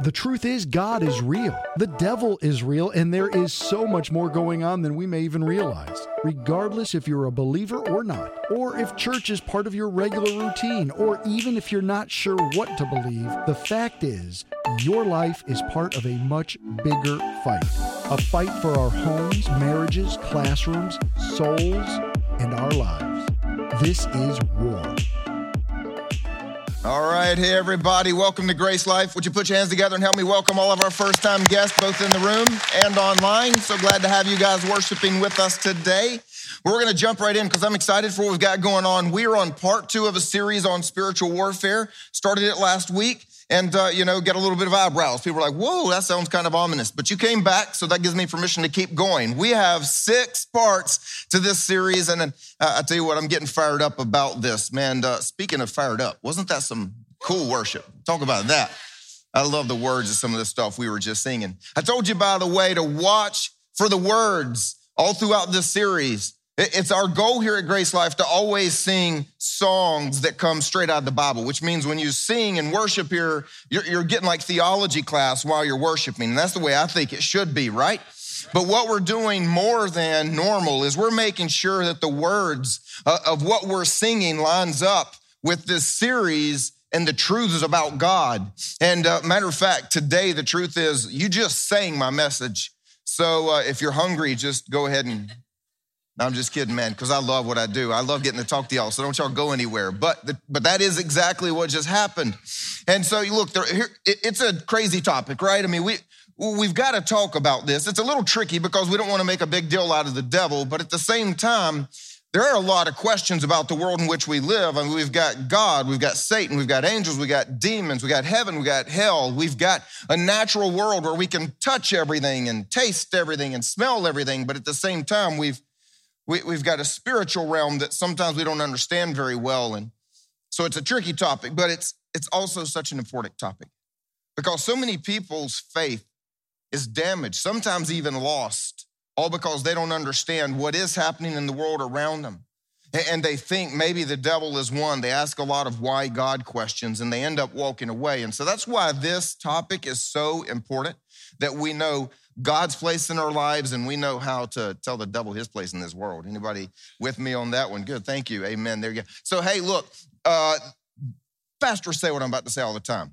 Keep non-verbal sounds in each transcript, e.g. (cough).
The truth is, God is real. The devil is real, and there is so much more going on than we may even realize. Regardless if you're a believer or not, or if church is part of your regular routine, or even if you're not sure what to believe, the fact is, your life is part of a much bigger fight. A fight for our homes, marriages, classrooms, souls, and our lives. This is war. All right, hey everybody, welcome to GraceLife. Would you put your hands together and help me welcome all of our first time guests, both in the room and online? So glad to have you guys worshiping with us today. We're going to jump right in because I'm excited for what we've got going on. We are on part two of a series on spiritual warfare. Started it last week and, uh, you know, get a little bit of eyebrows. People are like, whoa, that sounds kind of ominous. But you came back, so that gives me permission to keep going. We have six parts to this series. And uh, I tell you what, I'm getting fired up about this. Man, uh, speaking of fired up, wasn't that some cool worship? Talk about that. I love the words of some of the stuff we were just singing. I told you, by the way, to watch for the words all throughout this series. It's our goal here at GraceLife to always sing songs that come straight out of the Bible, which means when you sing and worship here, you're, you're, getting like theology class while you're worshiping. And that's the way I think it should be, right? But what we're doing more than normal is we're making sure that the words uh, of what we're singing lines up with this series and the truth is about God. And uh, matter of fact, today the truth is you just sang my message. So uh, if you're hungry, just go ahead and no, I'm just kidding, man, because I love what I do. I love getting to talk to y'all, so don't y'all go anywhere. But the, but that is exactly what just happened. And so you look, there, here, it, it's a crazy topic, right? I mean, we we've got to talk about this. It's a little tricky because we don't want to make a big deal out of the devil, but at the same time, there are a lot of questions about the world in which we live. I mean, we've got God, we've got Satan, we've got angels, we've got demons, we've got heaven, we've got hell. We've got a natural world where we can touch everything and taste everything and smell everything, but at the same time, we've we, we've got a spiritual realm that sometimes we don't understand very well. And so it's a tricky topic, but it's, it's also such an important topic because so many people's faith is damaged, sometimes even lost, all because they don't understand what is happening in the world around them. And they think maybe the devil is one. They ask a lot of why God questions and they end up walking away. And so that's why this topic is so important that we know God's place in our lives and we know how to tell the devil his place in this world. Anybody with me on that one? Good. Thank you. Amen. There you go. So, hey, look, uh, pastors say what I'm about to say all the time.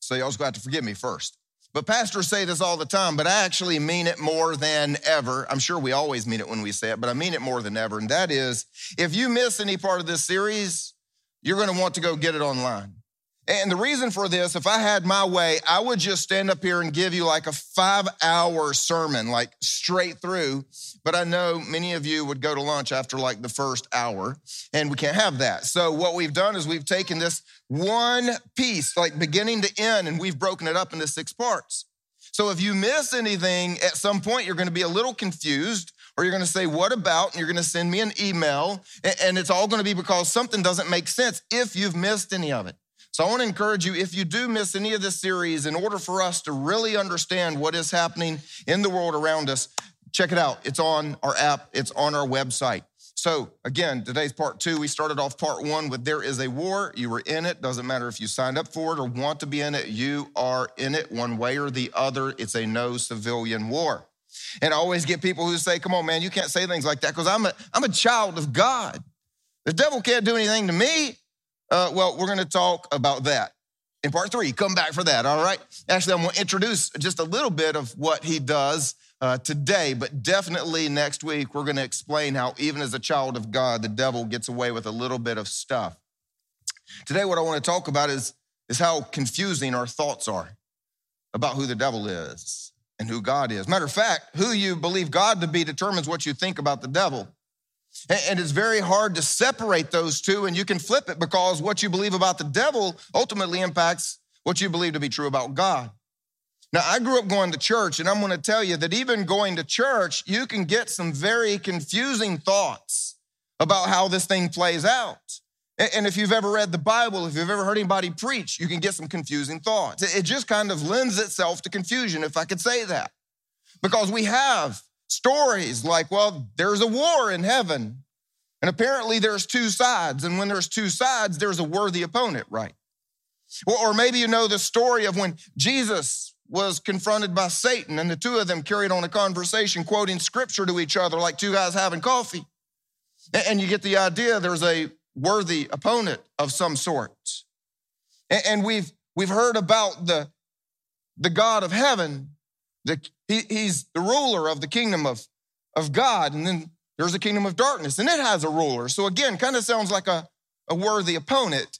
So, y'all just got to forgive me first. But pastors say this all the time, but I actually mean it more than ever. I'm sure we always mean it when we say it, but I mean it more than ever. And that is if you miss any part of this series, you're going to want to go get it online. And the reason for this, if I had my way, I would just stand up here and give you like a five hour sermon, like straight through. But I know many of you would go to lunch after like the first hour, and we can't have that. So, what we've done is we've taken this one piece, like beginning to end, and we've broken it up into six parts. So, if you miss anything at some point, you're going to be a little confused or you're going to say, What about? And you're going to send me an email. And it's all going to be because something doesn't make sense if you've missed any of it. So I want to encourage you if you do miss any of this series, in order for us to really understand what is happening in the world around us, check it out. It's on our app, it's on our website. So, again, today's part two. We started off part one with There is a War. You were in it. Doesn't matter if you signed up for it or want to be in it, you are in it one way or the other. It's a no civilian war. And I always get people who say, Come on, man, you can't say things like that because I'm a, I'm a child of God. The devil can't do anything to me. Uh, well, we're going to talk about that in part three. Come back for that, all right? Actually, I'm going to introduce just a little bit of what he does uh, today, but definitely next week, we're going to explain how, even as a child of God, the devil gets away with a little bit of stuff. Today, what I want to talk about is, is how confusing our thoughts are about who the devil is and who God is. Matter of fact, who you believe God to be determines what you think about the devil. And it's very hard to separate those two, and you can flip it because what you believe about the devil ultimately impacts what you believe to be true about God. Now, I grew up going to church, and I'm going to tell you that even going to church, you can get some very confusing thoughts about how this thing plays out. And if you've ever read the Bible, if you've ever heard anybody preach, you can get some confusing thoughts. It just kind of lends itself to confusion, if I could say that. Because we have stories like, well, there's a war in heaven. And apparently there's two sides. And when there's two sides, there's a worthy opponent, right? Or, maybe you know the story of when Jesus was confronted by Satan and the two of them carried on a conversation quoting scripture to each other like two guys having coffee. And you get the idea there's a worthy opponent of some sort. And we've, we've heard about the, the God of heaven. The, he, he's the ruler of the kingdom of, of God. And then there's a kingdom of darkness, and it has a ruler. So again, kind of sounds like a, a worthy opponent.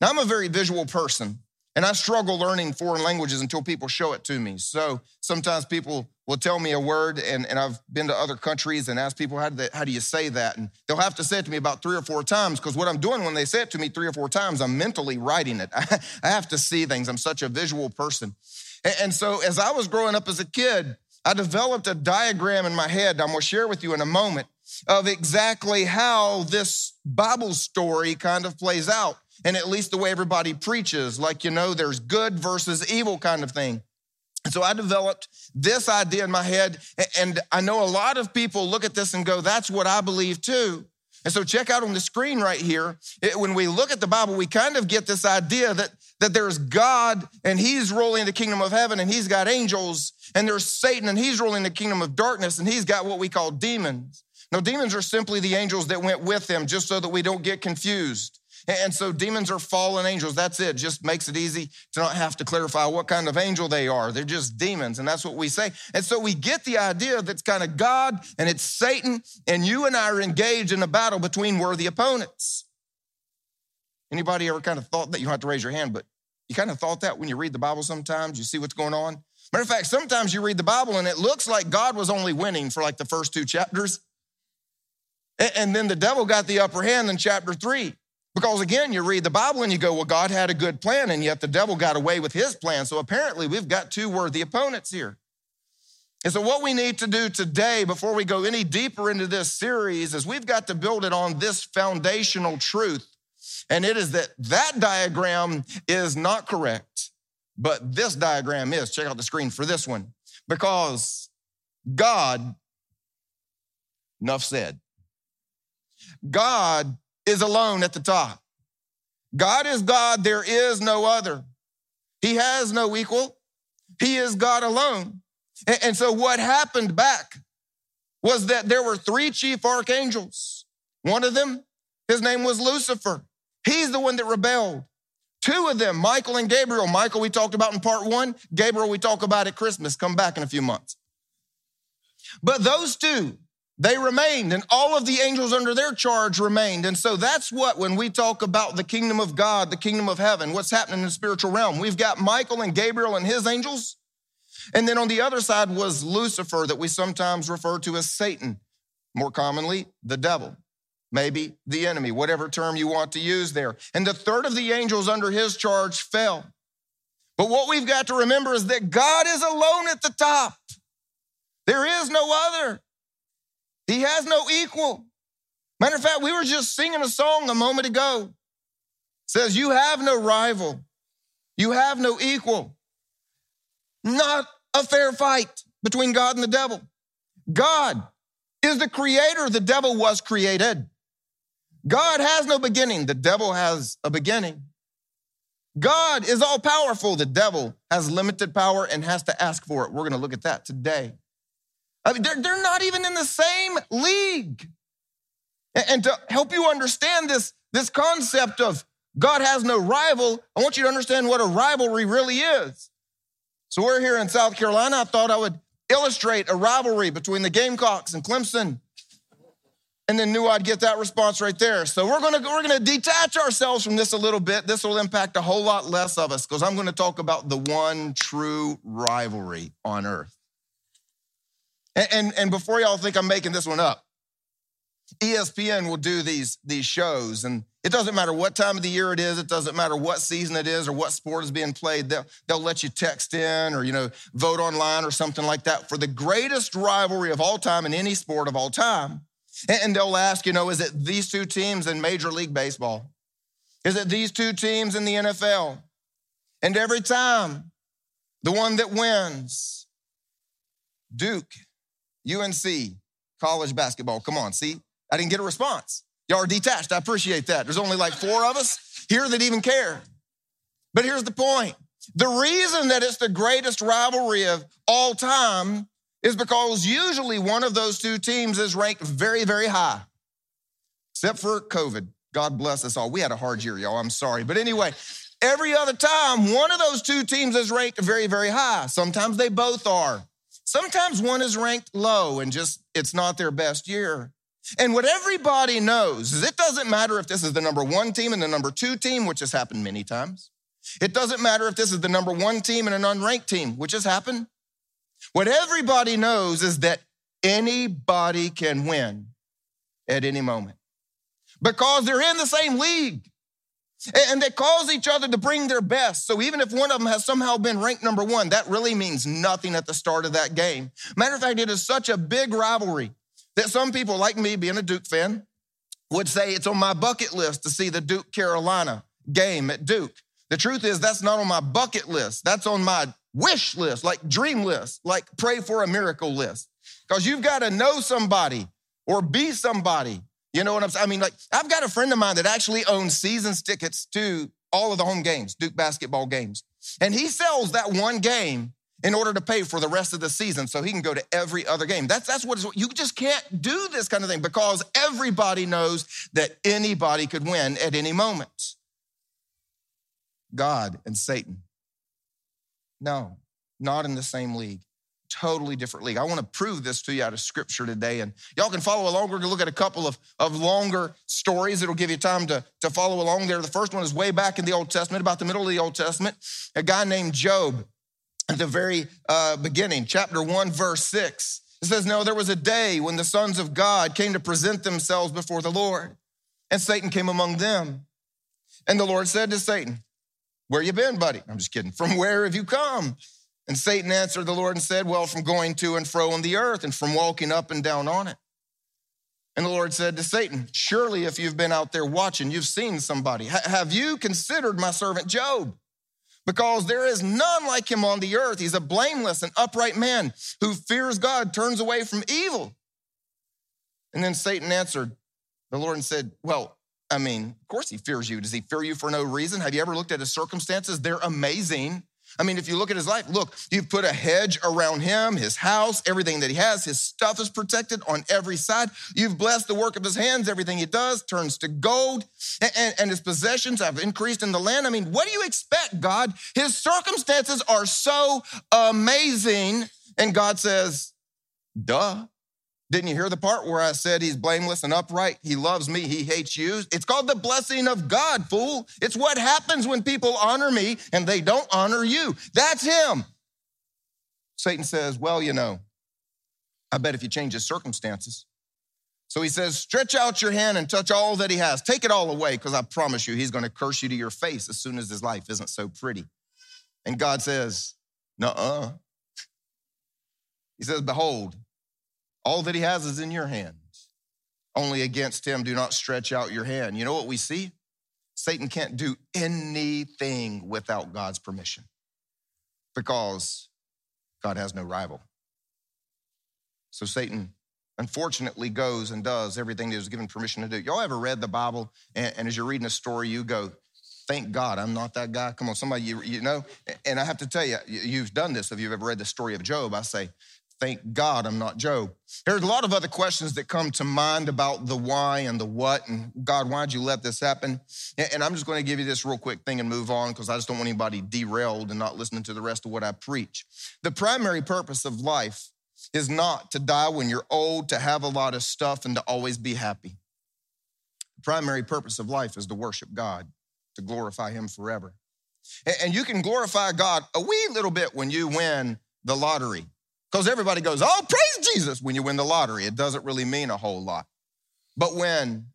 Now, I'm a very visual person. And I struggle learning foreign languages until people show it to me. So sometimes people will tell me a word, and, and I've been to other countries and asked people, how do, they, how do you say that? And they'll have to say it to me about three or four times because what I'm doing when they say it to me three or four times, I'm mentally writing it. (laughs) I have to see things. I'm such a visual person. And, so as I was growing up as a kid, I developed a diagram in my head I'm gonna share with you in a moment of exactly how this Bible story kind of plays out and at least the way everybody preaches, like, you know, there's good versus evil kind of thing. So I developed this idea in my head, and I know a lot of people look at this and go, that's what I believe too. And so check out on the screen right here. It, when we look at the Bible, we kind of get this idea that, that there's God and he's ruling the kingdom of heaven and he's got angels, and there's Satan and he's ruling the kingdom of darkness and he's got what we call demons. Now, demons are simply the angels that went with him, just so that we don't get confused. And so demons are fallen angels. That's it. Just makes it easy to not have to clarify what kind of angel they are. They're just demons, and that's what we say. And so we get the idea that's kind of God and it's Satan, and you and I are engaged in a battle between worthy opponents. Anybody ever kind of thought that? You don't have to raise your hand, but you kind of thought that when you read the Bible sometimes, you see what's going on? Matter of fact, sometimes you read the Bible and it looks like God was only winning for like the first two chapters. And then the devil got the upper hand in chapter three. Because again, you read the Bible and you go, well, God had a good plan, and yet the devil got away with his plan. So apparently, we've got two worthy opponents here. And so, what we need to do today, before we go any deeper into this series, is we've got to build it on this foundational truth. And it is that that diagram is not correct, but this diagram is. Check out the screen for this one. Because God, enough said, God is alone at the top. God is God, there is no other. He has no equal. He is God alone. And, so, what happened back was that there were three chief archangels. One of them, his name was Lucifer. He's the one that rebelled. Two of them, Michael and Gabriel. Michael, we talked about in part one. Gabriel, we talk about at Christmas. Come back in a few months. But those two, they remained, and all of the angels under their charge remained. And so that's what, when we talk about the kingdom of God, the kingdom of heaven, what's happening in the spiritual realm, we've got Michael and Gabriel and his angels. And then on the other side was Lucifer, that we sometimes refer to as Satan, more commonly, the devil, maybe the enemy, whatever term you want to use there. And the third of the angels under his charge fell. But what we've got to remember is that God is alone at the top. There is no other. He has no equal. Matter of fact, we were just singing a song a moment ago. It says, You have no rival, you have no equal. Not a fair fight between God and the devil. God is the creator, the devil was created. God has no beginning, the devil has a beginning. God is all powerful, the devil has limited power and has to ask for it. We're going to look at that today. I mean, they're, they're not even in the same league. And, and to help you understand this, this concept of God has no rival, I want you to understand what a rivalry really is. So we're here in South Carolina. I thought I would illustrate a rivalry between the Gamecocks and Clemson. And then knew I'd get that response right there. So we're gonna, we're gonna detach ourselves from this a little bit. This will impact a whole lot less of us because I'm gonna talk about the one true rivalry on earth. And, and, and before y'all think I'm making this one up, ESPN will do these, these shows, and it doesn't matter what time of the year it is, it doesn't matter what season it is or what sport is being played. They'll, they'll let you text in or, you know, vote online or something like that for the greatest rivalry of all time in any sport of all time. And, they'll ask, you know, is it these two teams in Major League Baseball? Is it these two teams in the NFL? And every time, the one that wins, Duke UNC, college basketball. Come on, see? I didn't get a response. Y'all are detached. I appreciate that. There's only like four of us here that even care. But here's the point. The reason that it's the greatest rivalry of all time is because usually one of those two teams is ranked very, very high, except for COVID. God bless us all. We had a hard year, y'all. I'm sorry. But anyway, every other time, one of those two teams is ranked very, very high. Sometimes they both are. Sometimes one is ranked low and just it's not their best year. And what everybody knows is it doesn't matter if this is the number one team and the number two team, which has happened many times. It doesn't matter if this is the number one team and an unranked team, which has happened. What everybody knows is that anybody can win at any moment because they're in the same league and they cause each other to bring their best. So even if one of them has somehow been ranked number one, that really means nothing at the start of that game. Matter of fact, it is such a big rivalry that some people, like me, being a Duke fan, would say it's on my bucket list to see the Duke Carolina game at Duke. The truth is, that's not on my bucket list. That's on my wish list, like dream list, like pray for a miracle list. Because you've got to know somebody or be somebody. You know what I'm saying? I mean, like, I've got a friend of mine that actually owns seasons tickets to all of the home games, Duke basketball games. And he sells that one game in order to pay for the rest of the season so he can go to every other game. That's, that's what you just can't do this kind of thing because everybody knows that anybody could win at any moment. God and Satan. No, not in the same league. Totally different league. I want to prove this to you out of scripture today. And y'all can follow along. We're going to look at a couple of, of longer stories. It'll give you time to, to follow along there. The first one is way back in the Old Testament, about the middle of the Old Testament. A guy named Job at the very uh, beginning, chapter 1, verse 6. It says, No, there was a day when the sons of God came to present themselves before the Lord, and Satan came among them. And the Lord said to Satan, where you been, buddy? I'm just kidding. From where have you come? And Satan answered the Lord and said, Well, from going to and fro on the earth and from walking up and down on it. And the Lord said to Satan, Surely if you've been out there watching, you've seen somebody. Have you considered my servant Job? Because there is none like him on the earth. He's a blameless and upright man who fears God, turns away from evil. And then Satan answered the Lord and said, Well, I mean, of course he fears you. Does he fear you for no reason? Have you ever looked at his circumstances? They're amazing. I mean, if you look at his life, look, you've put a hedge around him, his house, everything that he has, his stuff is protected on every side. You've blessed the work of his hands, everything he does turns to gold, and, and, his possessions have increased in the land. I mean, what do you expect, God? His circumstances are so amazing. And God says, duh. Didn't you hear the part where I said he's blameless and upright? He loves me, he hates you. It's called the blessing of God, fool. It's what happens when people honor me and they don't honor you. That's him. Satan says, Well, you know, I bet if you change his circumstances. So he says, Stretch out your hand and touch all that he has. Take it all away, because I promise you, he's going to curse you to your face as soon as his life isn't so pretty. And God says, Nuh uh. He says, Behold, all that he has is in your hands. Only against him do not stretch out your hand. You know what we see? Satan can't do anything without God's permission because God has no rival. So Satan unfortunately goes and does everything he was given permission to do. Y'all ever read the Bible and, and, as you're reading a story, you go, Thank God I'm not that guy. Come on, somebody, you, you know? And I have to tell you, you've done this if you've ever read the story of Job. I say, Thank God I'm not Job. There's a lot of other questions that come to mind about the why and the what, and God, why'd you let this happen? And I'm just going to give you this real quick thing and move on because I just don't want anybody derailed and not listening to the rest of what I preach. The primary purpose of life is not to die when you're old, to have a lot of stuff, and to always be happy. The primary purpose of life is to worship God, to glorify Him forever. And you can glorify God a wee little bit when you win the lottery. Because everybody goes, oh, praise Jesus when you win the lottery. It doesn't really mean a whole lot. But when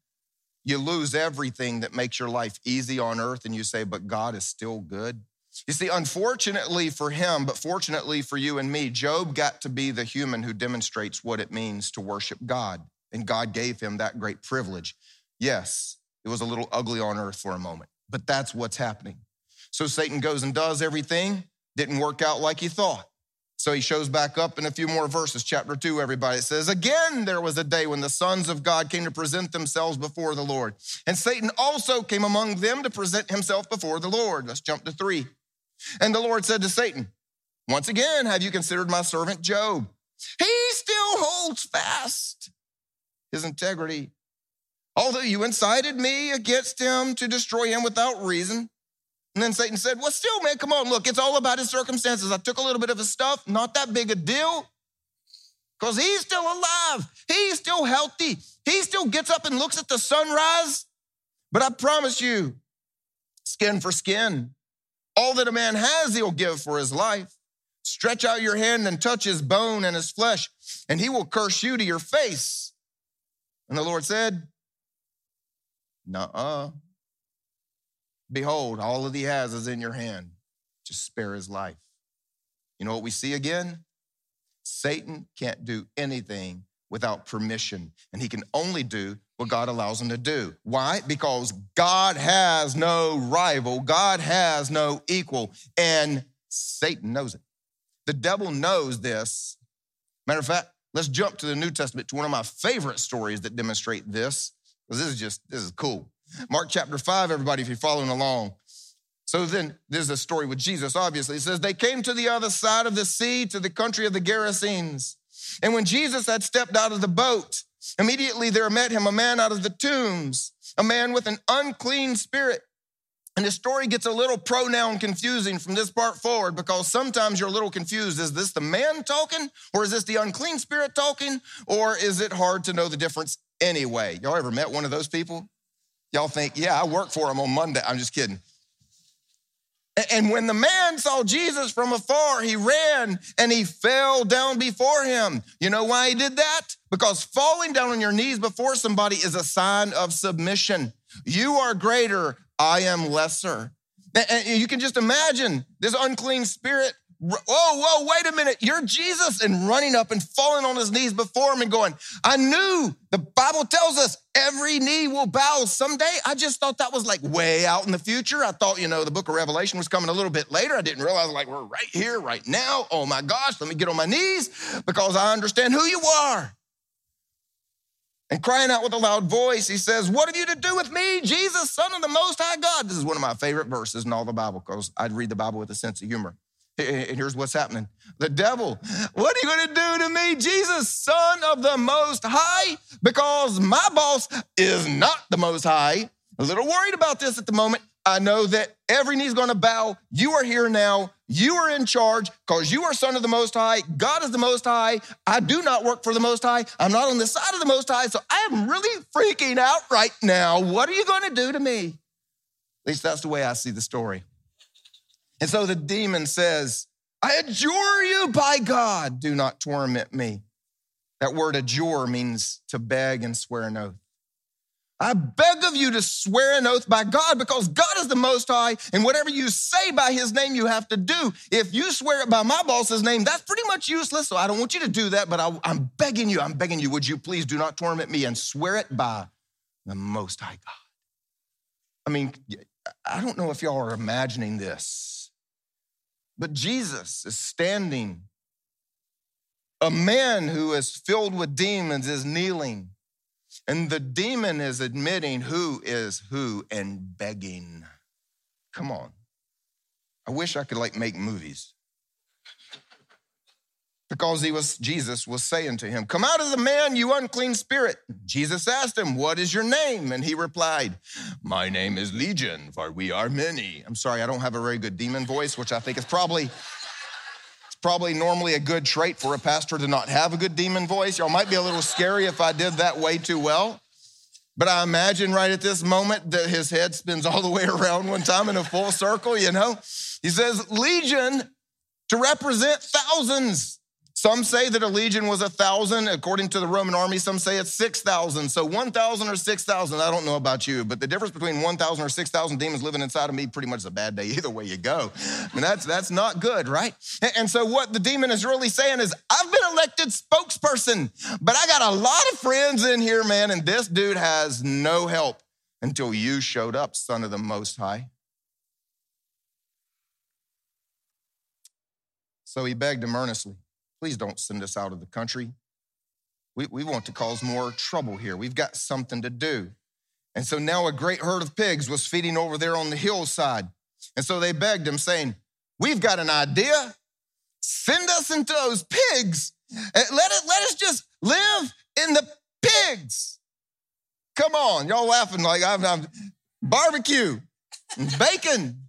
you lose everything that makes your life easy on earth and you say, but God is still good. You see, unfortunately for him, but fortunately for you and me, Job got to be the human who demonstrates what it means to worship God. And God gave him that great privilege. Yes, it was a little ugly on earth for a moment, but that's what's happening. So Satan goes and does everything, didn't work out like he thought. So he shows back up in a few more verses, chapter 2, everybody. It says, Again, there was a day when the sons of God came to present themselves before the Lord. And Satan also came among them to present himself before the Lord. Let's jump to 3. And the Lord said to Satan, Once again, have you considered my servant Job? He still holds fast his integrity. Although you incited me against him to destroy him without reason, and then Satan said, Well, still, man, come on, look, it's all about his circumstances. I took a little bit of his stuff, not that big a deal, because he's still alive. He's still healthy. He still gets up and looks at the sunrise. But I promise you, skin for skin, all that a man has, he'll give for his life. Stretch out your hand and touch his bone and his flesh, and he will curse you to your face. And the Lord said, Nuh uh. Behold, all that he has is in your hand. Just spare his life. You know what we see again? Satan can't do anything without permission, and he can only do what God allows him to do. Why? Because God has no rival, God has no equal, and Satan knows it. The devil knows this. Matter of fact, let's jump to the New Testament to one of my favorite stories that demonstrate this, because this is just, this is cool. Mark chapter 5, everybody, if you're following along. So then there's a story with Jesus, obviously. It says, They came to the other side of the sea, to the country of the Gerasenes. And when Jesus had stepped out of the boat, immediately there met him a man out of the tombs, a man with an unclean spirit. And the story gets a little pronoun confusing from this part forward because sometimes you're a little confused. Is this the man talking, or is this the unclean spirit talking, or is it hard to know the difference anyway? Y'all ever met one of those people? Y'all think, yeah, I work for him on Monday. I'm just kidding. And when the man saw Jesus from afar, he ran and he fell down before him. You know why he did that? Because falling down on your knees before somebody is a sign of submission. You are greater, I am lesser. And you can just imagine this unclean spirit whoa, oh, whoa, wait a minute, you're Jesus, and running up and falling on his knees before him and going, I knew the Bible tells us every knee will bow someday. I just thought that was like way out in the future. I thought, you know, the book of Revelation was coming a little bit later. I didn't realize, like, we're right here, right now. Oh my gosh, let me get on my knees because I understand who you are. And crying out with a loud voice, he says, What have you to do with me, Jesus, Son of the Most High God? This is one of my favorite verses in all the Bible because I'd read the Bible with a sense of humor. And here's what's happening the devil, what are you going to do to me, Jesus, son of the Most High? Because my boss is not the Most High. A little worried about this at the moment. I know that every knee's going to bow. You are here now. You are in charge because you are son of the Most High. God is the Most High. I do not work for the Most High. I'm not on the side of the Most High. So I am really freaking out right now. What are you going to do to me? At least that's the way I see the story. And so the demon says, I adjure you by God, do not torment me. That word adjure means to beg and swear an oath. I beg of you to swear an oath by God because God is the Most High, and whatever you say by His name, you have to do. If you swear it by my boss's name, that's pretty much useless. So I don't want you to do that, but I, am begging you, I'm begging you, would you please do not torment me and swear it by the Most High God? I mean, I don't know if y'all are imagining this. But Jesus is standing. A man who is filled with demons is kneeling, and the demon is admitting who is who and begging. Come on. I wish I could like make movies because he was Jesus was saying to him, "Come out of the man, you unclean spirit." Jesus asked him, "What is your name?" And he replied, "My name is Legion, for we are many." I'm sorry, I don't have a very good demon voice, which I think is probably it's probably normally a good trait for a pastor to not have a good demon voice. Y'all might be a little scary if I did that way too well. But I imagine right at this moment that his head spins all the way around one time in a full circle, you know? He says, Legion to represent thousands. Some say that a legion was a thousand. According to the Roman army, some say it's 6,000. So 1,000 or 6,000, I don't know about you, but the difference between 1,000 or 6,000 demons living inside of me pretty much is a bad day (laughs) either way you go. I mean, that's, that's not good, right? And so what the demon is really saying is, I've been elected spokesperson, but I got a lot of friends in here, man, and this dude has no help until you showed up, son of the Most High. So he begged him earnestly, please don't send us out of the country. We, we want to cause more trouble here. We've got something to do. And so now a great herd of pigs was feeding over there on the hillside. And so they begged him, saying, We've got an idea. Send us into those pigs. Eh, let, it, let us just live in the pigs. Come on, y'all laughing like I'm, I'm barbecue, bacon.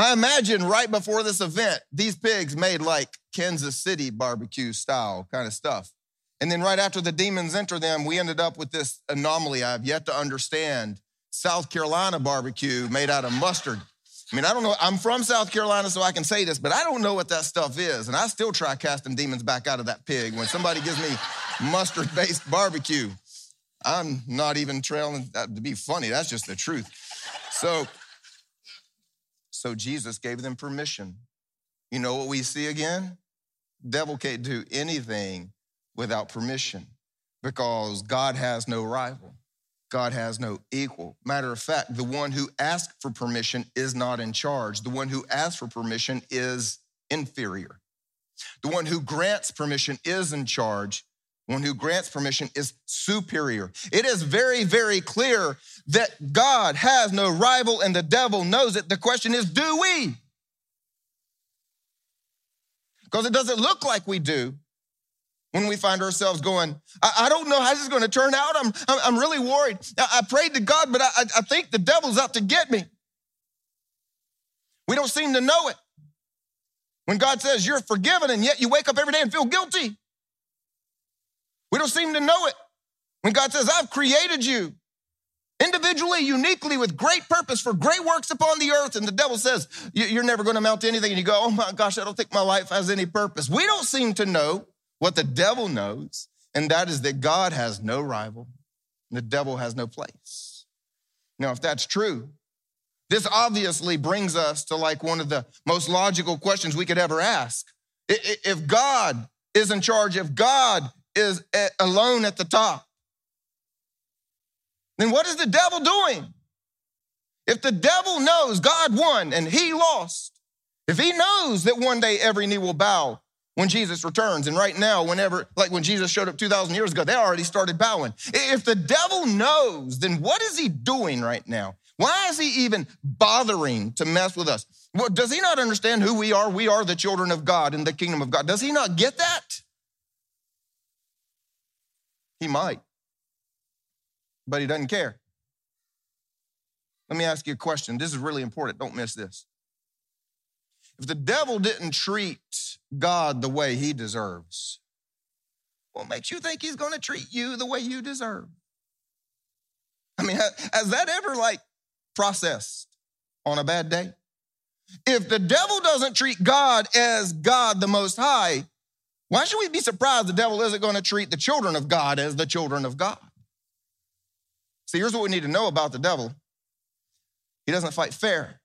I imagine right before this event, these pigs made like Kansas City barbecue style kind of stuff. And then right after the demons enter them, we ended up with this anomaly I've yet to understand South Carolina barbecue made out of mustard. I mean, I don't know. I'm from South Carolina, so I can say this, but I don't know what that stuff is. And I still try casting demons back out of that pig when somebody gives me mustard based barbecue. I'm not even trailing that to be funny. That's just the truth. So, so Jesus gave them permission. You know what we see again? Devil can't do anything without permission because God has no rival. God has no equal. Matter of fact, the one who asks for permission is not in charge. The one who asks for permission is inferior. The one who grants permission is in charge. One who grants permission is superior. It is very, very clear that God has no rival and the devil knows it. The question is, do we? Because it doesn't look like we do when we find ourselves going, I, I don't know how this is going to turn out. I'm, I'm, I'm really worried. I, I, prayed to God, but I, I think the devil's out to get me. We don't seem to know it. When God says you're forgiven and yet you wake up every day and feel guilty. We don't seem to know it. When God says, I've created you individually, uniquely, with great purpose for great works upon the earth. And the devil says, You're never going to amount to anything. And you go, Oh my gosh, I don't think my life has any purpose. We don't seem to know what the devil knows, and that is that God has no rival, and the devil has no place. Now, if that's true, this obviously brings us to like one of the most logical questions we could ever ask. If God is in charge, if God is alone at the top, then what is the devil doing? If the devil knows God won and he lost, if he knows that one day every knee will bow when Jesus returns. And right now, whenever, like when Jesus showed up 2,000 years ago, they already started bowing. If the devil knows, then what is he doing right now? Why is he even bothering to mess with us? Well, does he not understand who we are? We are the children of God in the kingdom of God. Does he not get that? He might, but he doesn't care. Let me ask you a question. This is really important. Don't miss this. If the devil didn't treat God the way he deserves, what makes you think he's going to treat you the way you deserve? I mean, has that ever like processed on a bad day? If the devil doesn't treat God as God the Most High, why should we be surprised the devil isn't going to treat the children of God as the children of God? See, here's what we need to know about the devil he doesn't fight fair.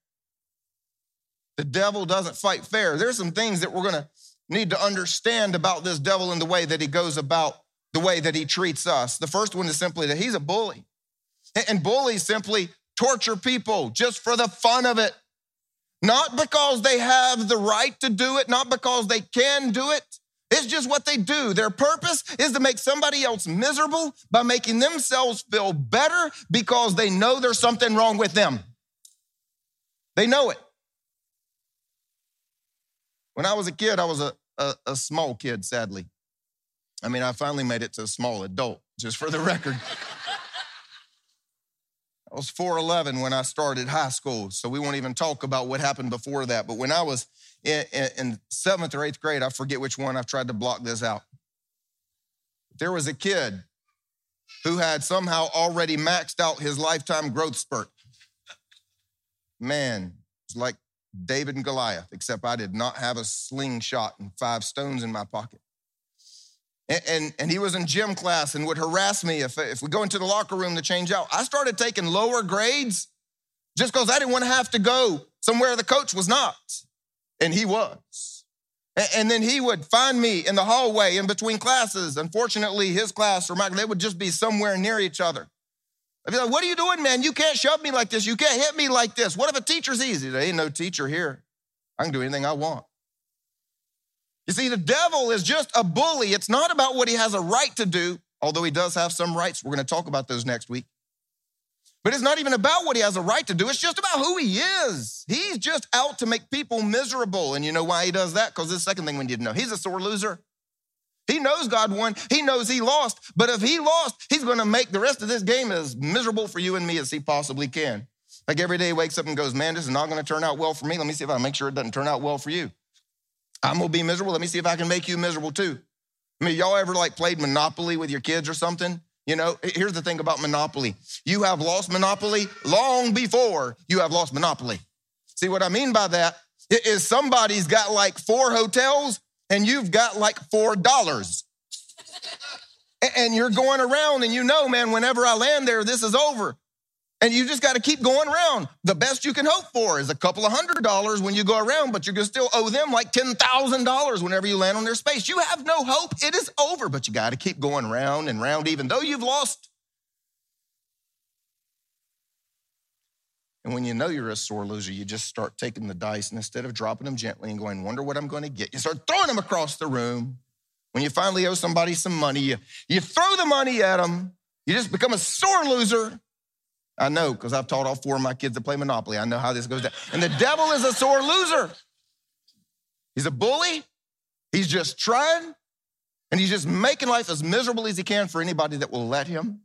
The devil doesn't fight fair. There's some things that we're going to need to understand about this devil and the way that he goes about the way that he treats us. The first one is simply that he's a bully. And bullies simply torture people just for the fun of it. Not because they have the right to do it, not because they can do it. It's just what they do. Their purpose is to make somebody else miserable by making themselves feel better because they know there's something wrong with them. They know it. When I was a kid, I was a, a, a small kid, sadly. I mean, I finally made it to a small adult, just for the record. (laughs) I was 4'11 when I started high school, so we won't even talk about what happened before that. But when I was in, in, in seventh or eighth grade, I forget which one, I've tried to block this out. There was a kid who had somehow already maxed out his lifetime growth spurt. Man, it's like David and Goliath, except I did not have a slingshot and five stones in my pocket. And, and, and, he was in gym class and would harass me if, if we go into the locker room to change out. I started taking lower grades just because I didn't want to have to go somewhere the coach was not. And he was. And, and then he would find me in the hallway in between classes. Unfortunately, his class or my, they would just be somewhere near each other. I'd be like, what are you doing, man? You can't shove me like this. You can't hit me like this. What if a teacher's easy? There ain't no teacher here. I can do anything I want. You see, the devil is just a bully. It's not about what he has a right to do, although he does have some rights. We're going to talk about those next week. But it's not even about what he has a right to do. It's just about who he is. He's just out to make people miserable. And you know why he does that? Because the second thing we need to know he's a sore loser. He knows God won. He knows he lost. But if he lost, he's going to make the rest of this game as miserable for you and me as he possibly can. Like every day he wakes up and goes, Man, this is not going to turn out well for me. Let me see if I make sure it doesn't turn out well for you. I'm to be miserable. Let me see if I can make you miserable too. I mean, y'all ever like played Monopoly with your kids or something? You know, here's the thing about Monopoly you have lost Monopoly long before you have lost Monopoly. See what I mean by that? Is somebody's got like four hotels and you've got like four dollars. and you're going around and you know, man, whenever I land there, this is over. And you just got to keep going around. The best you can hope for is a couple of hundred dollars when you go around, but you're going to still owe them like $10,000 whenever you land on their space. You have no hope. It is over, but you got to keep going round and round, even though you've lost. And when you know you're a sore loser, you just start taking the dice and instead of dropping them gently and going, wonder what I'm going to get, you start throwing them across the room. When you finally owe somebody some money, you, you throw the money at them. You just become a sore loser I know because I've taught all four of my kids to play Monopoly. I know how this goes down. And the devil is a sore loser. He's a bully. He's just trying. And he's just making life as miserable as he can for anybody that will let him.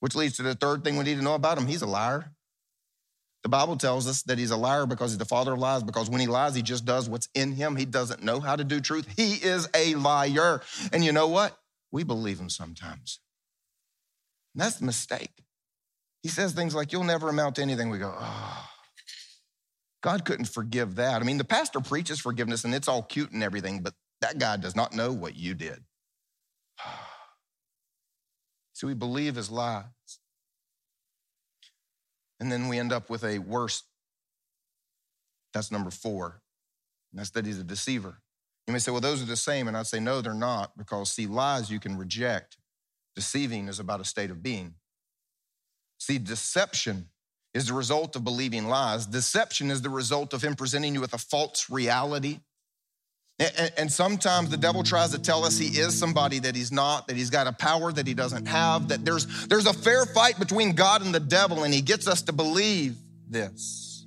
Which leads to the third thing we need to know about him he's a liar. The Bible tells us that he's a liar because he's the father of lies, because when he lies, he just does what's in him. He doesn't know how to do truth. He is a liar. And you know what? We believe him sometimes. And that's the mistake. He says things like, You'll never amount to anything. We go, Oh, God couldn't forgive that. I mean, the pastor preaches forgiveness and it's all cute and everything, but that guy does not know what you did. (sighs) So we believe his lies. And then we end up with a worse. That's number four. And that's that he's a deceiver. You may say, well, those are the same. And I'd say, no, they're not, because see, lies you can reject. Deceiving is about a state of being. See, deception is the result of believing lies. Deception is the result of him presenting you with a false reality. And, sometimes the devil tries to tell us he is somebody that he's not, that he's got a power that he doesn't have, that there's, there's a fair fight between God and the devil, and he gets us to believe this.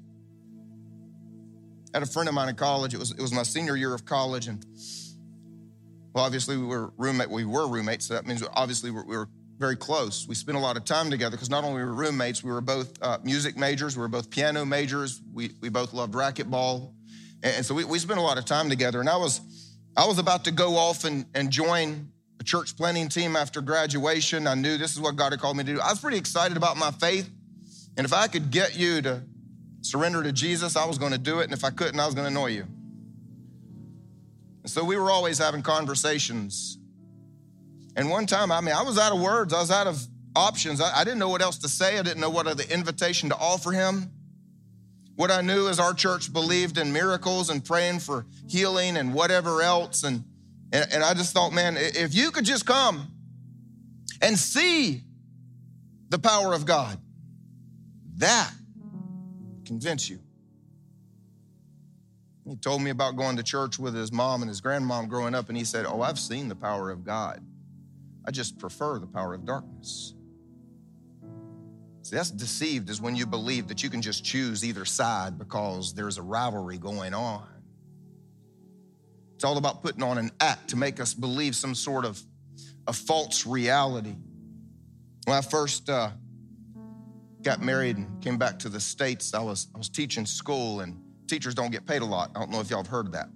I had a friend of mine in college, it was, it was my senior year of college, and well, obviously we were roommate, we were roommates, so that means obviously we were very close. We spent a lot of time together because not only were we roommates, we were both uh, music majors, we were both piano majors, we, we both loved racquetball. And, and so we, we spent a lot of time together. And I was, I was about to go off and, and join a church planning team after graduation. I knew this is what God had called me to do. I was pretty excited about my faith. And if I could get you to surrender to Jesus, I was going to do it. And if I couldn't, I was going to annoy you. And so we were always having conversations and one time, I mean, I was out of words, I was out of options. I, I didn't know what else to say, I didn't know what other invitation to offer him. What I knew is our church believed in miracles and praying for healing and whatever else. And, and, and I just thought, man, if you could just come and see the power of God, that convince you. He told me about going to church with his mom and his grandmom growing up, and he said, Oh, I've seen the power of God. I just prefer the power of darkness. See, that's deceived is when you believe that you can just choose either side because there's a rivalry going on. It's all about putting on an act to make us believe some sort of a false reality. When I first uh, got married and came back to the States, I was, I was teaching school, and teachers don't get paid a lot. I don't know if y'all have heard of that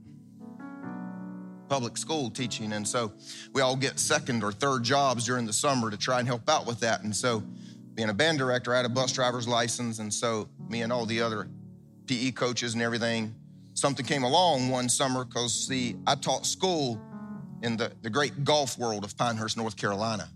public school teaching. And so we all get second or third jobs during the summer to try and help out with that. And so, being a band director, I had a bus driver's license. And so, me and all the other PE coaches and everything, something came along one summer because, see, I taught school in the, the great golf world of Pinehurst, North Carolina.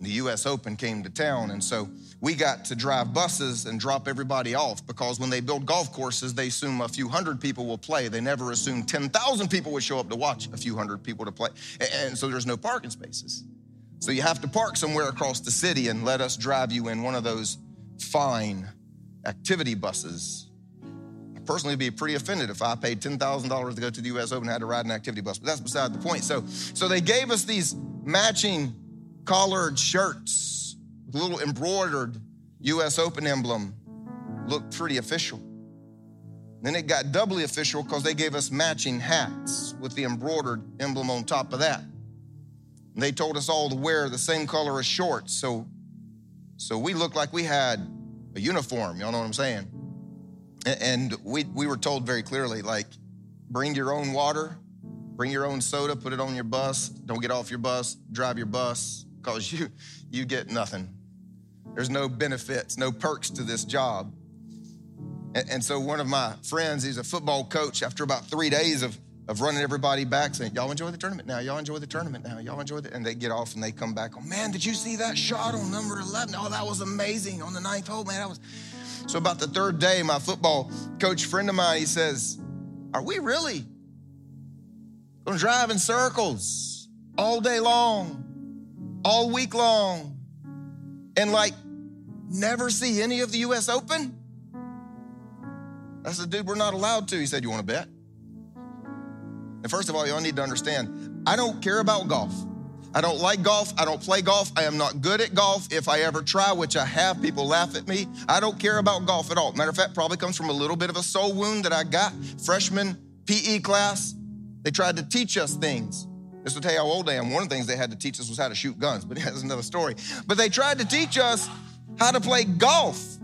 The US Open came to town. And so, we got to drive buses and drop everybody off because when they build golf courses, they assume a few hundred people will play. They never assume 10,000 people would show up to watch a few hundred people to play. And so there's no parking spaces. So you have to park somewhere across the city and let us drive you in one of those fine activity buses. I personally would be pretty offended if I paid $10,000 to go to the US Open and had to ride an activity bus, but that's beside the point. So, so they gave us these matching collared shirts with a little embroidered US Open emblem. Looked pretty official. Then it got doubly official because they gave us matching hats with the embroidered emblem on top of that. And they told us all to wear the same color as shorts. So, so we looked like we had a uniform. Y'all know what I'm saying? And we, we were told very clearly, like, bring your own water, bring your own soda, put it on your bus. Don't get off your bus, drive your bus, because you, you get nothing. There's no benefits, no perks to this job. And, and so one of my friends, he's a football coach, after about three days of, of running everybody back, saying, Y'all enjoy the tournament now, y'all enjoy the tournament now, y'all enjoy it. And they get off and they come back, Oh man, did you see that shot on number 11? Oh, that was amazing on the ninth hole, man. That was so about the third day, my football coach friend of mine, he says, Are we really gonna drive in circles all day long, all week long, and like never see any of the US Open? I said, dude, we're not allowed to. He said, You wanna bet? And first of all, y'all need to understand, I don't care about golf. I don't like golf. I don't play golf. I am not good at golf. If I ever try, which I have, people laugh at me. I don't care about golf at all. Matter of fact, probably comes from a little bit of a soul wound that I got. Freshman PE class, they tried to teach us things. This will tell you how old I am. One of the things they had to teach us was how to shoot guns, but (laughs) that's another story. But they tried to teach us how to play golf.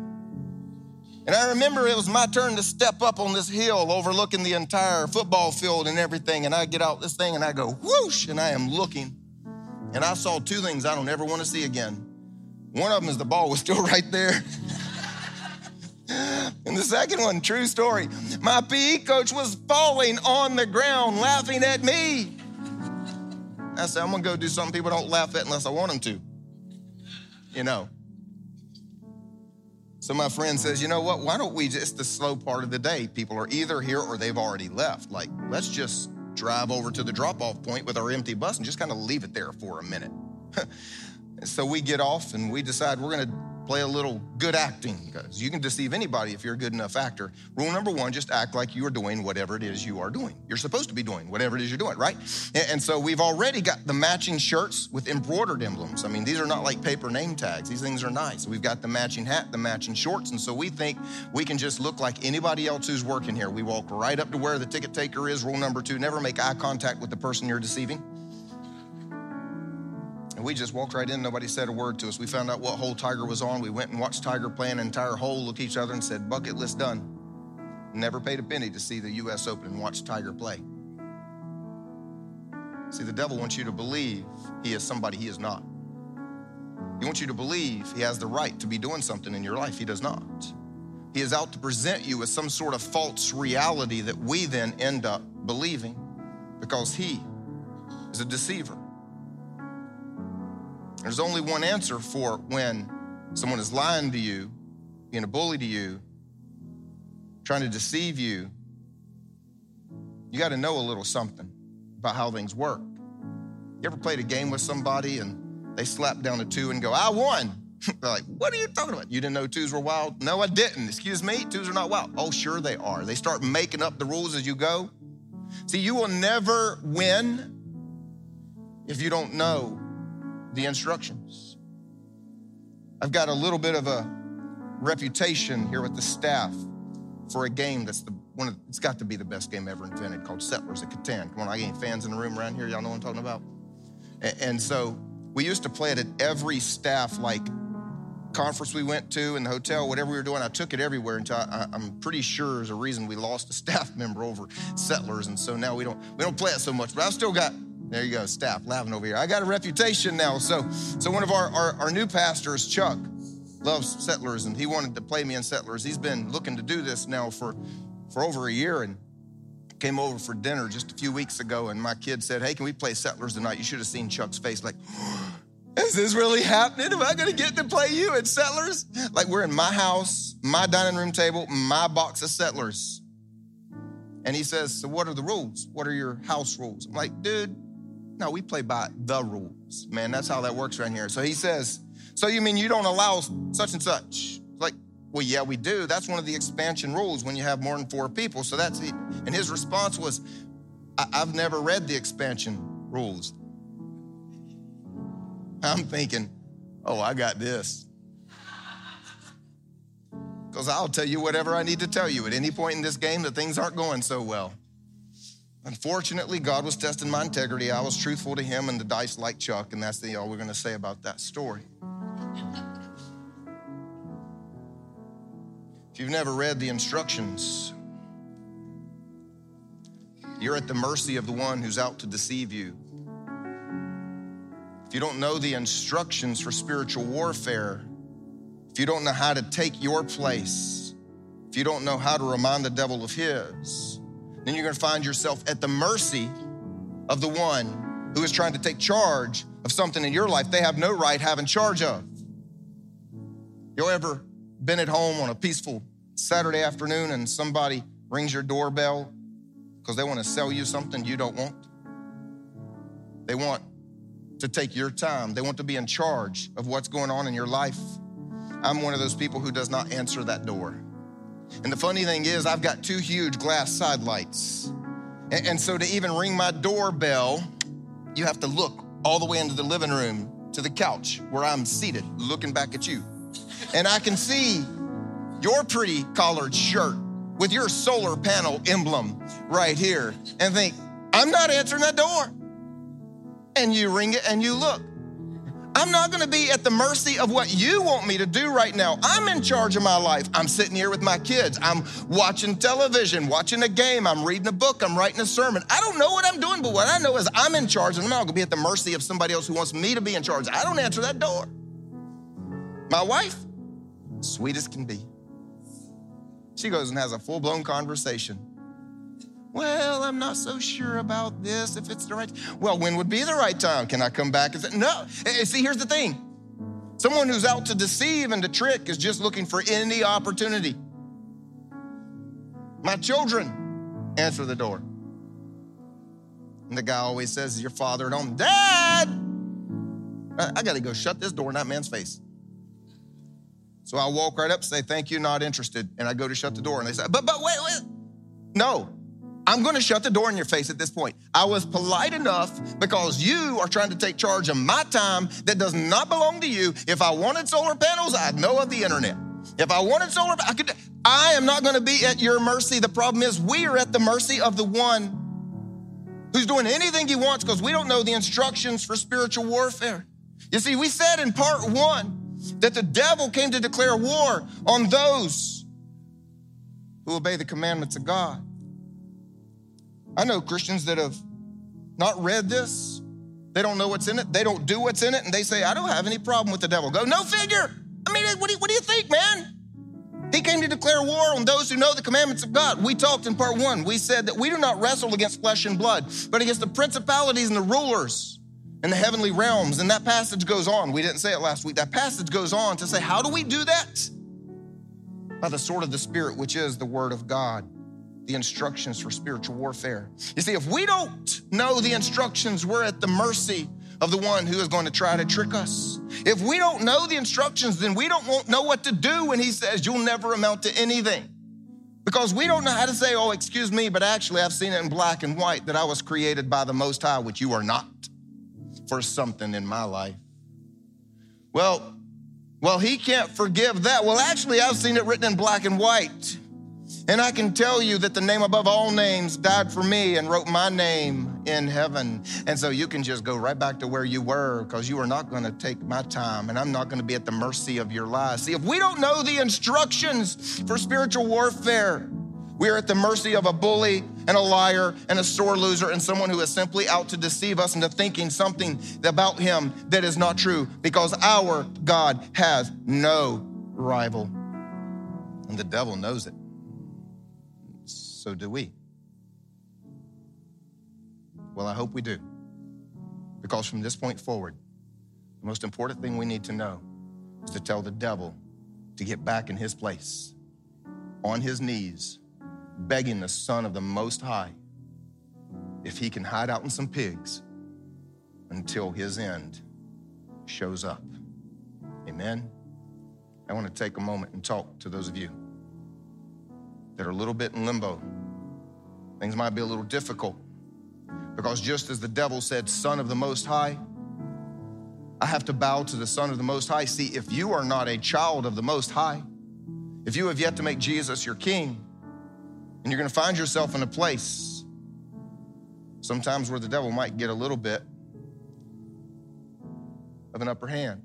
And I remember it was my turn to step up on this hill overlooking the entire football field and everything. And I get out this thing and I go whoosh, and I am looking and I saw two things I don't ever want to see again. One of them is the ball was (laughs) still right there. (laughs) and the second one, true story, my PE coach was falling on the ground laughing at me. I said, I'm gonna go do something people don't laugh at unless I want them to. You know. So my friend says, you know what? Why don't we just the slow part of the day? People are either here or they've already left. Like, let's just drive over to the drop off point with our empty bus and just kind of leave it there for a minute. (laughs) so we get off and we decide we're to play a little good acting because you can deceive anybody if you're a good enough actor. Rule number one, just act like you are doing whatever it is you are doing. You're supposed to be doing whatever it is you're doing, right? And so we've already got the matching shirts with embroidered emblems. I mean, these are not like paper name tags. These things are nice. We've got the matching hat, the matching shorts. And so we think we can just look like anybody else who's working here. We walk right up to where the ticket taker is. Rule number two, never make eye contact with the person you're deceiving. We just walked right in. Nobody said a word to us. We found out what hole Tiger was on. We went and watched Tiger play an entire hole, looked each other and said, bucket list done. Never paid a penny to see the U.S. Open and watch Tiger play. See, the devil wants you to believe he is somebody he is not. He wants you to believe he has the right to be doing something in your life. He does not. He is out to present you with some sort of false reality that we then end up believing because he is a deceiver. There's only one answer for when someone is lying to you, being a bully to you, trying to deceive you. You got to know a little something about how things work. You ever played a game with somebody and they slap down a two and go, I won? (laughs) They're like, what are you talking about? You didn't know twos were wild? No, I didn't. Excuse me, twos are not wild. Oh, sure they are. They start making up the rules as you go. See, you will never win if you don't know the instructions. I've got a little bit of a reputation here with the staff for a game that's the one of, it's got to be the best game ever invented called Settlers of Catan. Come on, I got fans in the room around here. Y'all know what I'm talking about? And, and so we used to play it at every staff like conference we went to in the hotel, whatever we were doing, I took it everywhere until I, am pretty sure there's a reason we lost a (laughs) staff member over settlers, and so now we don't we don't play it so much. But I've still got there you go, staff laughing over here. I got a reputation now. So, so one of our, our, our new pastors, Chuck, loves settlers and he wanted to play me in settlers. He's been looking to do this now for, for over a year and came over for dinner just a few weeks ago. And my kid said, Hey, can we play settlers tonight? You should have seen Chuck's face like, (gasps) is this really happening? Am I going to get to play you in Settlers? Like we're in my house, my dining room table, my box of Settlers. And he says, So what are the rules? What are your house rules? I'm like, Dude, no, we play by the rules, man. That's how that works right here. So he says, So you mean you don't allow such and such? Like, Well, yeah, we do. That's one of the expansion rules when you have more than four people. So that's it. And his response was, I- have never read the expansion rules. I'm thinking, oh, I got this. Because I'll tell you whatever I need to tell you at any point in this game that things aren't going so well. Unfortunately, God was testing my integrity. I was truthful to Him, and the dice like Chuck, and that's the all we're going to say about that story. If you've never read the instructions, you're at the mercy of the one who's out to deceive you. If you don't know the instructions for spiritual warfare, if you don't know how to take your place, if you don't know how to remind the devil of his, then you're gonna find yourself at the mercy of the one who is trying to take charge of something in your life they have no right having charge of. You ever been at home on a peaceful Saturday afternoon and somebody rings your doorbell because they want to sell you something you don't want? They want to take your time. They want to be in charge of what's going on in your life. I'm one of those people who does not answer that door. And the funny thing is, I've got two huge glass side lights. And, and so to even ring my doorbell, you have to look all the way into the living room to the couch where I'm seated, looking back at you. And I can see your pretty collared shirt with your solar panel emblem right here and think, I'm not answering that door. And you ring it and you look. I'm not gonna be at the mercy of what you want me to do right now. I'm in charge of my life. I'm sitting here with my kids. I'm watching television, watching a game. I'm reading a book. I'm writing a sermon. I don't know what I'm doing, but what I know is I'm in charge and I'm not gonna be at the mercy of somebody else who wants me to be in charge. I don't answer that door. My wife, sweet as can be. She goes and has a full blown conversation. Well, I'm not so sure about this, if it's the right. Well, when would be the right time? Can I come back and say, no? Eh, eh, see, here's the thing someone who's out to deceive and to trick is just looking for any opportunity. My children answer the door. And the guy always says, Is your father at home? Dad! I got to go shut this door in that man's face. So I walk right up, say, Thank you, not interested. And I go to shut the door. And they say, But, but, wait, wait. No, I'm going to shut the door in your face at this point. I was polite enough because you are trying to take charge of my time that does not belong to you. If I wanted solar panels, I'd know of the internet. If I wanted solar, I could. I am not going to be at your mercy. The problem is we are at the mercy of the one who's doing anything he wants because we don't know the instructions for spiritual warfare. You see, we said in part one that the devil came to declare war on those who obey the commandments of God. I know Christians that have not read this. They don't know what's in it. They don't do what's in it. And they say, I don't have any problem with the devil. Go, no figure. I mean, what do, you, what do you think, man? He came to declare war on those who know the commandments of God. We talked in part one. We said that we do not wrestle against flesh and blood, but against the principalities and the rulers in the heavenly realms. And that passage goes on. We didn't say it last week. That passage goes on to say, how do we do that? By the sword of the Spirit, which is the word of God the instructions for spiritual warfare. You see, if we don't know the instructions, we're at the mercy of the one who is going to try to trick us. If we don't know the instructions, then we don't know what to do when he says you'll never amount to anything. Because we don't know how to say, oh, excuse me, but actually I've seen it in black and white that I was created by the Most High, which you are not, for something in my life. Well, well, he can't forgive that. Well, actually, I've seen it written in black and white. And I can tell you that the name above all names died for me and wrote my name in heaven. And so you can just go right back to where you were because you are not going to take my time and I'm not going to be at the mercy of your lies. See, if we don't know the instructions for spiritual warfare, we are at the mercy of a bully and a liar and a sore loser and someone who is simply out to deceive us into thinking something about him that is not true because our God has no rival. And the devil knows it so do we. Well, I hope we do. Because from this point forward, the most important thing we need to know is to tell the devil to get back in his place, on his knees, begging the Son of the Most High if he can hide out in some pigs until his end shows up. Amen. I want to take a moment and talk to those of you that are a little bit in limbo. Things might be a little difficult because just as the devil said, Son of the Most High, I have to bow to the Son of the Most High. See, if you are not a child of the Most High, if you have yet to make Jesus your King, and you're going to find yourself in a place sometimes where the devil might get a little bit of an upper hand.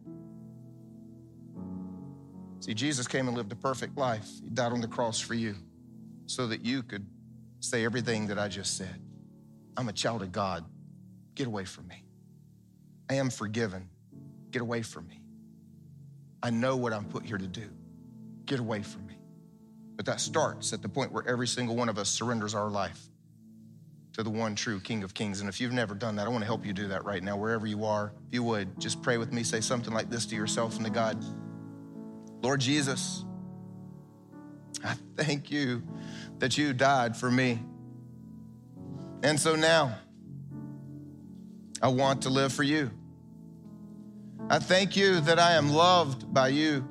See, Jesus came and lived a perfect life. He died on the cross for you so that you could say everything that I just said. I'm a child of God. Get away from me. I am forgiven. Get away from me. I know what I'm put here to do. Get away from me. But that starts at the point where every single one of us surrenders our life to the one true King of Kings. And if you've never done that, I want to help you do that right now, wherever you are. If you would, just pray with me, say something like this to yourself and to God Lord Jesus, I thank you that you died for me. And so now, I want to live for you. I thank you that I am loved by you.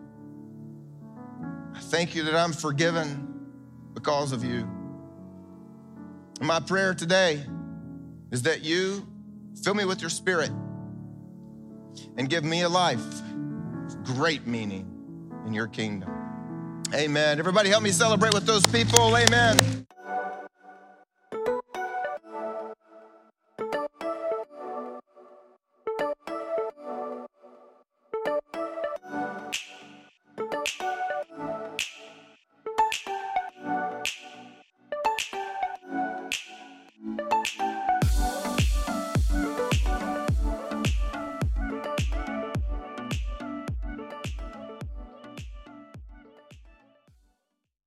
I thank you that I'm forgiven because of you. My prayer today is that you fill me with your spirit and give me a life of great meaning in your kingdom. Amen. Everybody help me celebrate with those people. Amen.